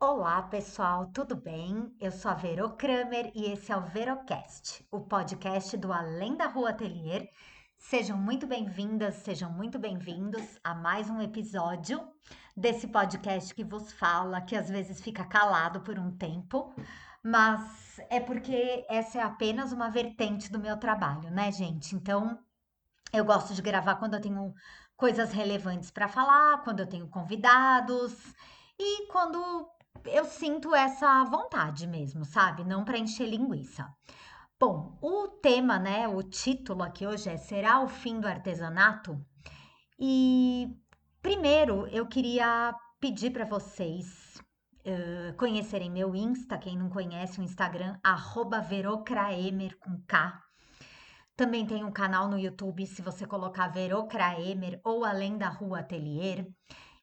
Olá, pessoal, tudo bem? Eu sou a Vero Kramer e esse é o Verocast, o podcast do Além da Rua Atelier. Sejam muito bem-vindas, sejam muito bem-vindos a mais um episódio desse podcast que vos fala, que às vezes fica calado por um tempo, mas é porque essa é apenas uma vertente do meu trabalho, né, gente? Então, eu gosto de gravar quando eu tenho coisas relevantes para falar, quando eu tenho convidados e quando eu sinto essa vontade mesmo, sabe? Não para encher linguiça. Bom, o tema, né, o título aqui hoje é Será o fim do artesanato? E primeiro eu queria pedir para vocês uh, conhecerem meu Insta, quem não conhece o Instagram, verocraemer com K. Também tem um canal no YouTube, se você colocar Verocraemer ou Além da Rua Atelier.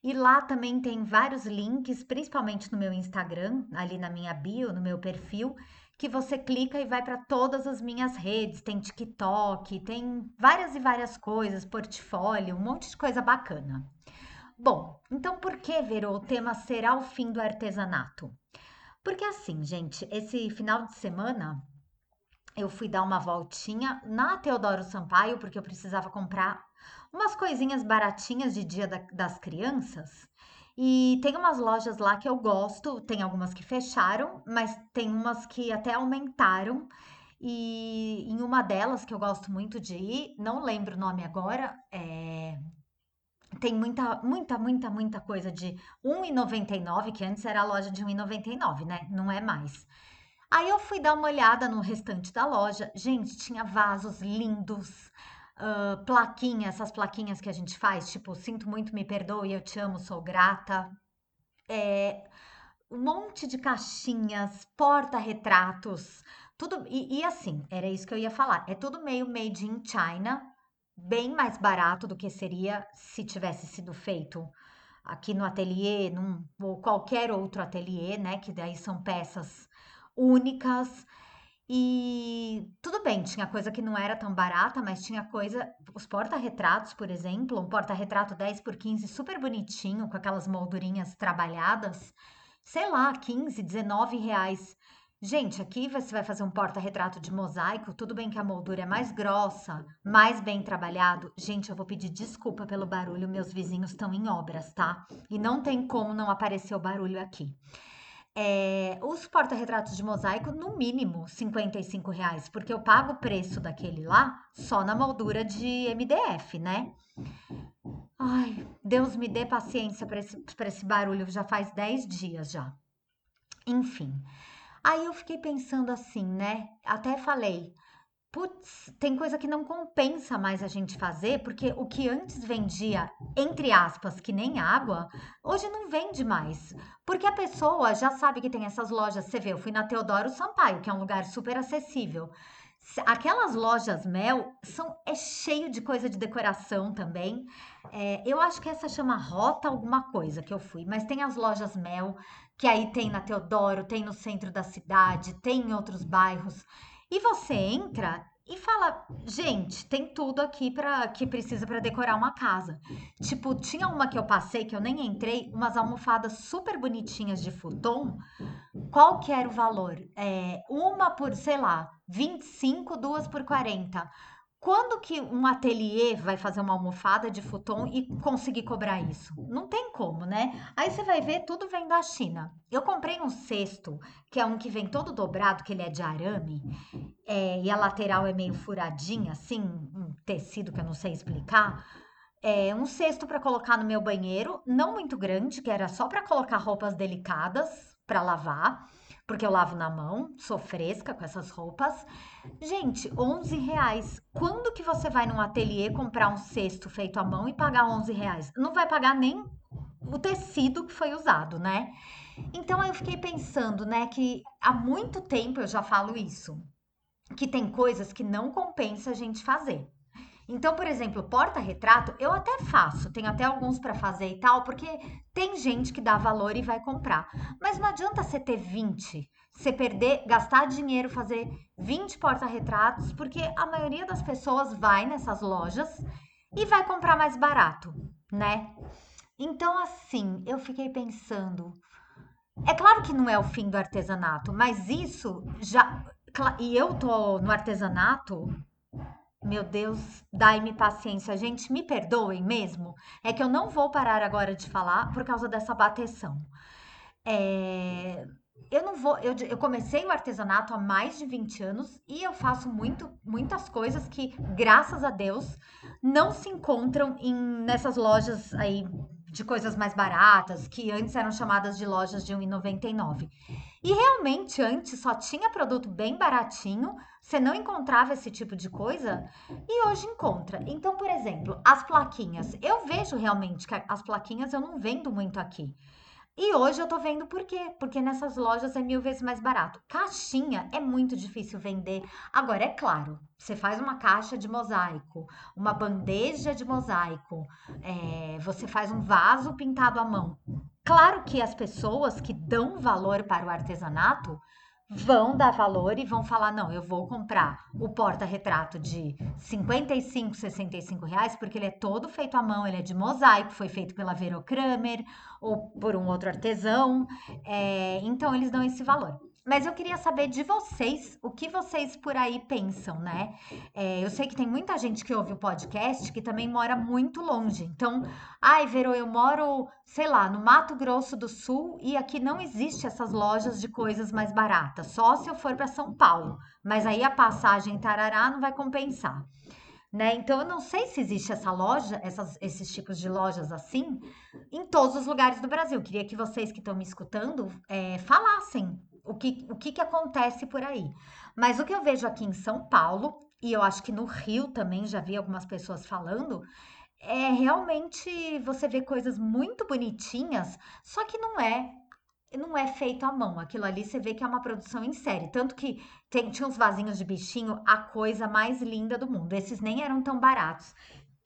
E lá também tem vários links, principalmente no meu Instagram, ali na minha bio, no meu perfil, que você clica e vai para todas as minhas redes. Tem TikTok, tem várias e várias coisas, portfólio, um monte de coisa bacana. Bom, então por que, Verô, o tema será o fim do artesanato? Porque assim, gente, esse final de semana eu fui dar uma voltinha na Teodoro Sampaio, porque eu precisava comprar umas coisinhas baratinhas de Dia da, das Crianças. E tem umas lojas lá que eu gosto, tem algumas que fecharam, mas tem umas que até aumentaram. E em uma delas que eu gosto muito de ir, não lembro o nome agora, é... tem muita, muita, muita, muita coisa de R$1,99, que antes era a loja de R$1,99, né? Não é mais. Aí eu fui dar uma olhada no restante da loja. Gente, tinha vasos lindos, uh, plaquinha, essas plaquinhas que a gente faz, tipo, sinto muito, me perdoe, eu te amo, sou grata. É, um monte de caixinhas, porta-retratos, tudo. E, e assim, era isso que eu ia falar. É tudo meio made in China, bem mais barato do que seria se tivesse sido feito aqui no ateliê, num, ou qualquer outro ateliê, né? Que daí são peças únicas. E tudo bem, tinha coisa que não era tão barata, mas tinha coisa. Os porta-retratos, por exemplo, um porta-retrato 10 por 15 super bonitinho, com aquelas moldurinhas trabalhadas, sei lá, 15, 19 reais. Gente, aqui você vai fazer um porta-retrato de mosaico, tudo bem que a moldura é mais grossa, mais bem trabalhado. Gente, eu vou pedir desculpa pelo barulho, meus vizinhos estão em obras, tá? E não tem como não aparecer o barulho aqui. É, os porta-retratos de mosaico, no mínimo 55 reais, porque eu pago o preço daquele lá só na moldura de MDF, né? Ai, Deus me dê paciência para esse, esse barulho, já faz 10 dias já. Enfim, aí eu fiquei pensando assim, né? Até falei, putz, tem coisa que não compensa mais a gente fazer, porque o que antes vendia, entre aspas, que nem água, hoje não vende mais. Porque a pessoa já sabe que tem essas lojas. Você vê, eu fui na Teodoro Sampaio, que é um lugar super acessível. Aquelas lojas Mel são é cheio de coisa de decoração também. É, eu acho que essa chama Rota alguma coisa que eu fui, mas tem as lojas Mel, que aí tem na Teodoro, tem no centro da cidade, tem em outros bairros. E você entra e fala, gente, tem tudo aqui para que precisa para decorar uma casa. Tipo, tinha uma que eu passei que eu nem entrei, umas almofadas super bonitinhas de futon. Qual que era o valor? É, uma por, sei lá, 25, duas por 40. Quando que um ateliê vai fazer uma almofada de futon e conseguir cobrar isso? Não tem como, né? Aí você vai ver, tudo vem da China. Eu comprei um cesto, que é um que vem todo dobrado, que ele é de arame, é, e a lateral é meio furadinha, assim, um tecido que eu não sei explicar. É, um cesto para colocar no meu banheiro, não muito grande, que era só para colocar roupas delicadas para lavar porque eu lavo na mão, sou fresca com essas roupas. Gente, 11 reais. Quando que você vai num ateliê comprar um cesto feito à mão e pagar 11 reais? Não vai pagar nem o tecido que foi usado, né? Então eu fiquei pensando, né, que há muito tempo eu já falo isso, que tem coisas que não compensa a gente fazer. Então, por exemplo, porta-retrato eu até faço, tenho até alguns para fazer e tal, porque tem gente que dá valor e vai comprar. Mas não adianta você ter 20, você perder, gastar dinheiro, fazer 20 porta-retratos, porque a maioria das pessoas vai nessas lojas e vai comprar mais barato, né? Então, assim, eu fiquei pensando, É claro que não é o fim do artesanato, mas isso já. E eu tô no artesanato meu Deus, dai-me paciência. Gente, me perdoem mesmo. É que eu não vou parar agora de falar por causa dessa bateção. É, eu não vou. Eu, eu, comecei o artesanato há mais de 20 anos e eu faço muito, muitas coisas que, graças a Deus, não se encontram em, nessas lojas aí de coisas mais baratas, que antes eram chamadas de lojas de R$1,99. E realmente antes só tinha produto bem baratinho, você não encontrava esse tipo de coisa e hoje encontra. Então, por exemplo, as plaquinhas. Eu vejo realmente que as plaquinhas eu não vendo muito aqui. E hoje eu tô vendo por quê? Porque nessas lojas é mil vezes mais barato. Caixinha é muito difícil vender. Agora, é claro, você faz uma caixa de mosaico, uma bandeja de mosaico, é, você faz um vaso pintado à mão. Claro que as pessoas que dão valor para o artesanato vão dar valor e vão falar: não, eu vou comprar o porta-retrato de 55, 65 reais, porque ele é todo feito à mão, ele é de mosaico, foi feito pela Vero Kramer ou por um outro artesão. É, então, eles dão esse valor. Mas eu queria saber de vocês, o que vocês por aí pensam, né? É, eu sei que tem muita gente que ouve o podcast que também mora muito longe. Então, ai, Vero, eu moro, sei lá, no Mato Grosso do Sul e aqui não existe essas lojas de coisas mais baratas, só se eu for para São Paulo. Mas aí a passagem Tarará não vai compensar. Né? Então, eu não sei se existe essa loja, essas, esses tipos de lojas assim, em todos os lugares do Brasil. Queria que vocês que estão me escutando é, falassem o que, o que, que acontece por aí. Mas o que eu vejo aqui em São Paulo, e eu acho que no Rio também já vi algumas pessoas falando, é realmente você vê coisas muito bonitinhas, só que não é não é feito à mão. Aquilo ali você vê que é uma produção em série. Tanto que tem, tinha uns vasinhos de bichinho, a coisa mais linda do mundo. Esses nem eram tão baratos.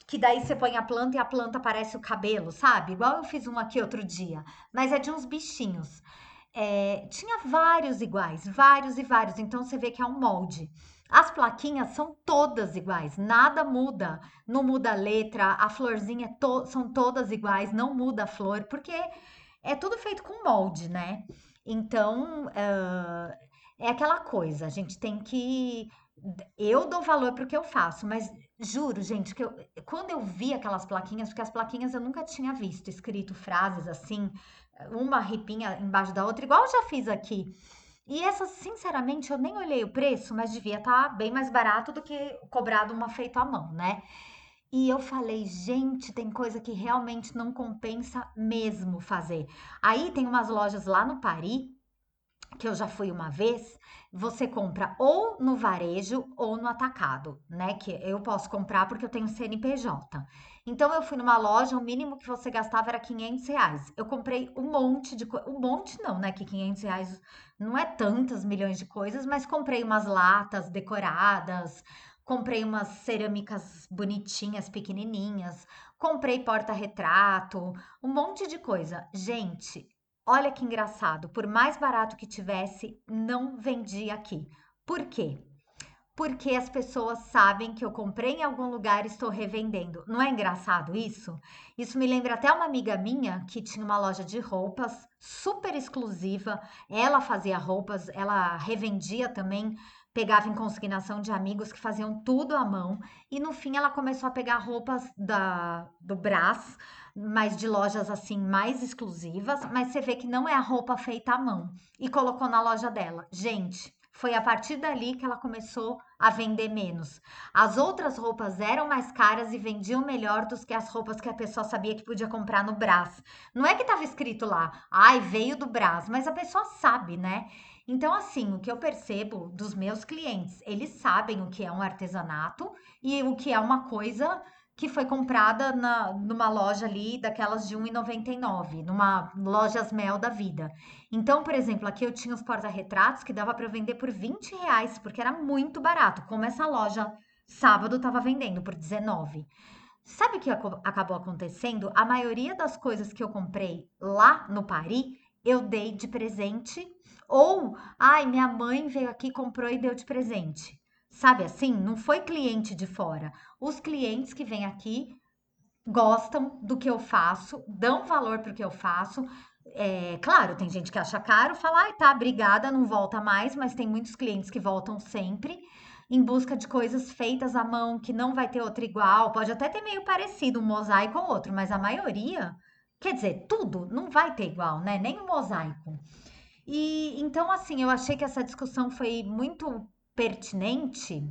Que daí você põe a planta e a planta parece o cabelo, sabe? Igual eu fiz um aqui outro dia. Mas é de uns bichinhos. É, tinha vários iguais, vários e vários. Então você vê que é um molde. As plaquinhas são todas iguais, nada muda. Não muda a letra, a florzinha é to são todas iguais, não muda a flor, porque é tudo feito com molde, né? Então, uh, é aquela coisa, a gente tem que. Eu dou valor pro que eu faço, mas juro, gente, que eu, quando eu vi aquelas plaquinhas, porque as plaquinhas eu nunca tinha visto escrito frases assim uma ripinha embaixo da outra, igual eu já fiz aqui. E essa, sinceramente, eu nem olhei o preço, mas devia estar tá bem mais barato do que cobrado uma feita à mão, né? E eu falei, gente, tem coisa que realmente não compensa mesmo fazer. Aí tem umas lojas lá no Paris, que eu já fui uma vez, você compra ou no varejo ou no atacado, né? Que eu posso comprar porque eu tenho CNPJ. Então eu fui numa loja, o mínimo que você gastava era 500 reais. Eu comprei um monte de coisa, um monte não, né? Que 500 reais não é tantas milhões de coisas, mas comprei umas latas decoradas, comprei umas cerâmicas bonitinhas, pequenininhas, comprei porta-retrato, um monte de coisa. Gente, olha que engraçado, por mais barato que tivesse, não vendi aqui. Por quê? porque as pessoas sabem que eu comprei em algum lugar e estou revendendo. Não é engraçado isso? Isso me lembra até uma amiga minha que tinha uma loja de roupas super exclusiva. Ela fazia roupas, ela revendia também, pegava em consignação de amigos que faziam tudo à mão. E no fim ela começou a pegar roupas da, do Brás, mas de lojas assim mais exclusivas. Mas você vê que não é a roupa feita à mão. E colocou na loja dela. Gente, foi a partir dali que ela começou a vender menos. As outras roupas eram mais caras e vendiam melhor do que as roupas que a pessoa sabia que podia comprar no Brás. Não é que estava escrito lá, ai, veio do Brás, mas a pessoa sabe, né? Então, assim, o que eu percebo dos meus clientes, eles sabem o que é um artesanato e o que é uma coisa que foi comprada na, numa loja ali daquelas de R$1,99, numa lojas Mel da vida. Então, por exemplo, aqui eu tinha os porta-retratos que dava para vender por 20 reais, porque era muito barato, como essa loja sábado estava vendendo por 19. Sabe o que acabou acontecendo? A maioria das coisas que eu comprei lá no Paris, eu dei de presente, ou, ai, minha mãe veio aqui, comprou e deu de presente. Sabe assim? Não foi cliente de fora. Os clientes que vêm aqui gostam do que eu faço, dão valor para o que eu faço, É, claro, tem gente que acha caro, fala, ai, tá, obrigada, não volta mais, mas tem muitos clientes que voltam sempre em busca de coisas feitas à mão, que não vai ter outra igual, pode até ter meio parecido um mosaico ou outro, mas a maioria, quer dizer, tudo não vai ter igual, né? Nem um mosaico. E então, assim, eu achei que essa discussão foi muito pertinente,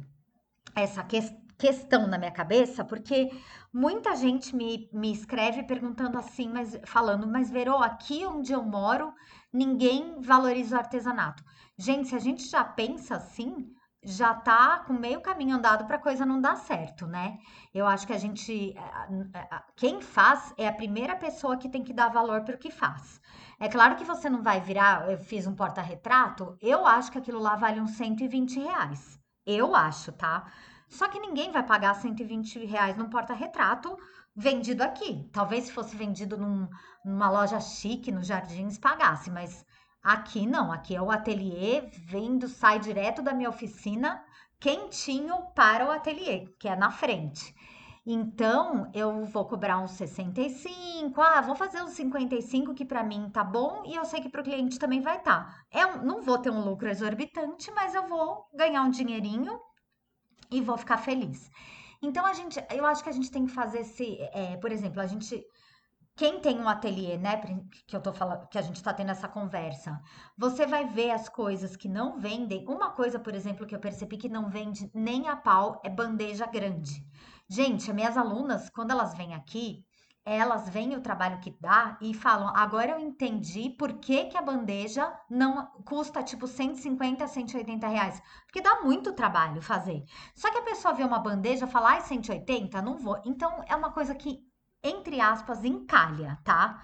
essa questão questão na minha cabeça, porque muita gente me, me escreve perguntando assim, mas falando, mas Verô, aqui onde eu moro, ninguém valoriza o artesanato. Gente, se a gente já pensa assim, já tá com meio caminho andado para a coisa não dar certo, né? Eu acho que a gente, eh, quem faz é a primeira pessoa que tem que dar valor para o que faz. É claro que você não vai virar, eu fiz um porta-retrato, eu acho que aquilo lá vale uns 120 reais. Eu acho, tá? Só que ninguém vai pagar 120 reais num porta-retrato vendido aqui. Talvez se fosse vendido num, numa loja chique, nos jardins, pagasse, mas aqui não. Aqui é o ateliê, vindo, sai direto da minha oficina, quentinho para o ateliê, que é na frente. Então, eu vou cobrar uns 65, ah, vou fazer uns 55 que para mim tá bom e eu sei que para o cliente também vai estar. Tá. É, não vou ter um lucro exorbitante, mas eu vou ganhar um dinheirinho e vou ficar feliz. Então a gente, eu acho que a gente tem que fazer esse, é, por exemplo, a gente quem tem um ateliê, né, que eu tô falando, que a gente tá tendo essa conversa, você vai ver as coisas que não vendem. Uma coisa, por exemplo, que eu percebi que não vende nem a pau é bandeja grande. Gente, as minhas alunas, quando elas vêm aqui, elas veem o trabalho que dá e falam: agora eu entendi por que, que a bandeja não custa tipo 150 a 180 reais. Porque dá muito trabalho fazer. Só que a pessoa vê uma bandeja e fala: ai, 180? Não vou. Então é uma coisa que, entre aspas, encalha, tá?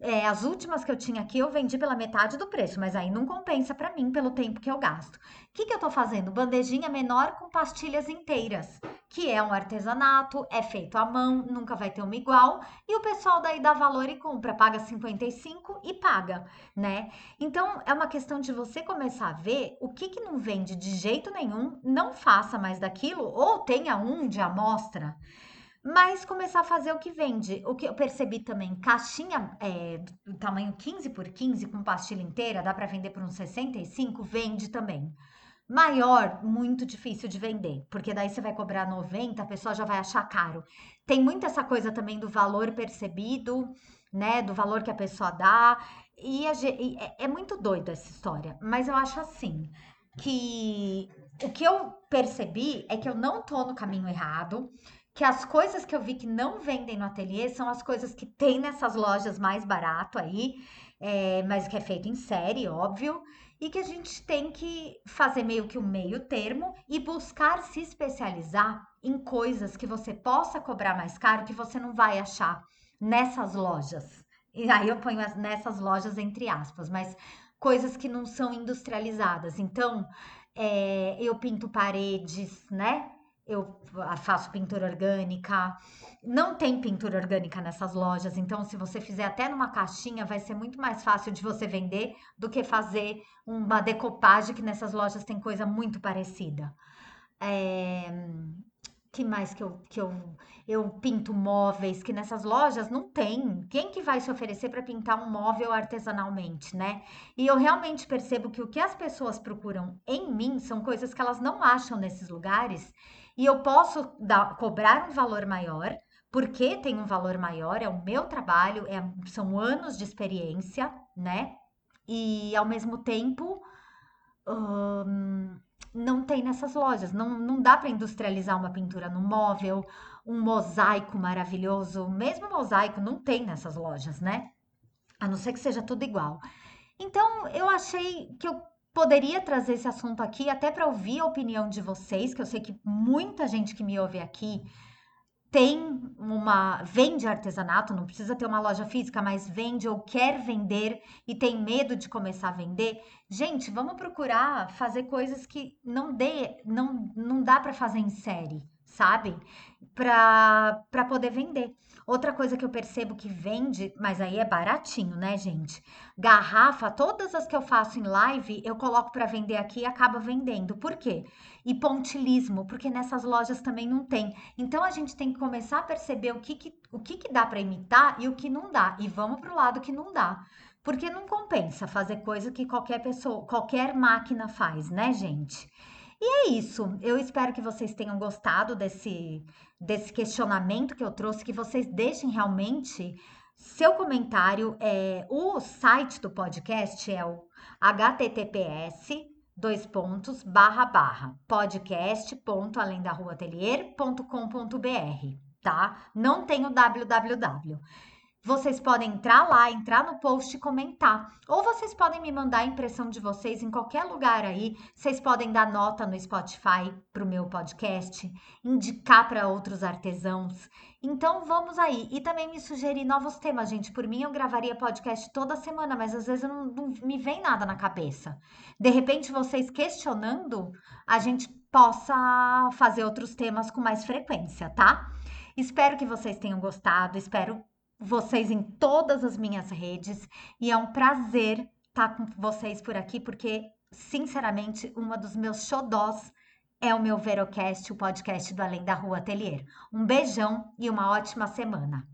É, as últimas que eu tinha aqui eu vendi pela metade do preço, mas aí não compensa para mim pelo tempo que eu gasto. O que, que eu tô fazendo? Bandejinha menor com pastilhas inteiras, que é um artesanato, é feito à mão, nunca vai ter uma igual, e o pessoal daí dá valor e compra, paga 55 e paga, né? Então é uma questão de você começar a ver o que, que não vende de jeito nenhum, não faça mais daquilo, ou tenha um de amostra mas começar a fazer o que vende. O que eu percebi também, caixinha é, do tamanho 15 por 15 com pastilha inteira, dá para vender por uns 65, vende também. Maior, muito difícil de vender, porque daí você vai cobrar 90, a pessoa já vai achar caro. Tem muito essa coisa também do valor percebido, né, do valor que a pessoa dá, e, é, é muito doida essa história, mas eu acho assim, que o que eu percebi é que eu não tô no caminho errado, que as coisas que eu vi que não vendem no ateliê são as coisas que tem nessas lojas mais barato aí, é, mas que é feito em série, óbvio, e que a gente tem que fazer meio que um meio termo e buscar se especializar em coisas que você possa cobrar mais caro que você não vai achar nessas lojas. E aí eu ponho as, nessas lojas entre aspas, mas coisas que não são industrializadas. Então, é, eu pinto paredes, né? Eu faço pintura orgânica. Não tem pintura orgânica nessas lojas, então se você fizer até numa caixinha, vai ser muito mais fácil de você vender do que fazer uma decopagem que nessas lojas tem coisa muito parecida. É, que mais que eu, que eu, eu pinto móveis que nessas lojas não tem. Quem que vai se oferecer para pintar um móvel artesanalmente, né? E eu realmente percebo que o que as pessoas procuram em mim são coisas que elas não acham nesses lugares e eu posso dar, cobrar um valor maior, porque tem um valor maior, é o meu trabalho, é, são anos de experiência, né? E ao mesmo tempo hum, não tem nessas lojas, não, não dá para industrializar uma pintura no móvel, um mosaico maravilhoso, mesmo mosaico não tem nessas lojas, né? A não ser que seja tudo igual. Então, eu achei que eu poderia trazer esse assunto aqui até para ouvir a opinião de vocês, que eu sei que muita gente que me ouve aqui tem uma vende artesanato, não precisa ter uma loja física, mas vende ou quer vender e tem medo de começar a vender. Gente, vamos procurar fazer coisas que não dê, não não dá para fazer em série, sabe? Para para poder vender. Outra coisa que eu percebo que vende, mas aí é baratinho, né, gente? Garrafa, todas as que eu faço em live, eu coloco para vender aqui e acaba vendendo. Por quê? E pontilismo, porque nessas lojas também não tem. Então a gente tem que começar a perceber o que, que o que, que dá para imitar e o que não dá. E vamos pro lado que não dá. porque não compensa fazer coisa que qualquer pessoa, qualquer máquina faz, né, gente? E é isso. Eu espero que vocês tenham gostado desse, desse questionamento que eu trouxe, que vocês deixem realmente seu comentário. É, o site do podcast é o https dois pontos barra barra podcast.alendaruatelier.com.br, tá? Não tem o www. Vocês podem entrar lá, entrar no post e comentar. Ou vocês podem me mandar a impressão de vocês em qualquer lugar aí. Vocês podem dar nota no Spotify para o meu podcast, indicar para outros artesãos. Então vamos aí. E também me sugerir novos temas, gente. Por mim, eu gravaria podcast toda semana, mas às vezes não, não me vem nada na cabeça. De repente, vocês questionando, a gente possa fazer outros temas com mais frequência, tá? Espero que vocês tenham gostado. Espero vocês em todas as minhas redes e é um prazer estar com vocês por aqui, porque, sinceramente, uma dos meus xodós é o meu Verocast, o podcast do Além da Rua Atelier. Um beijão e uma ótima semana.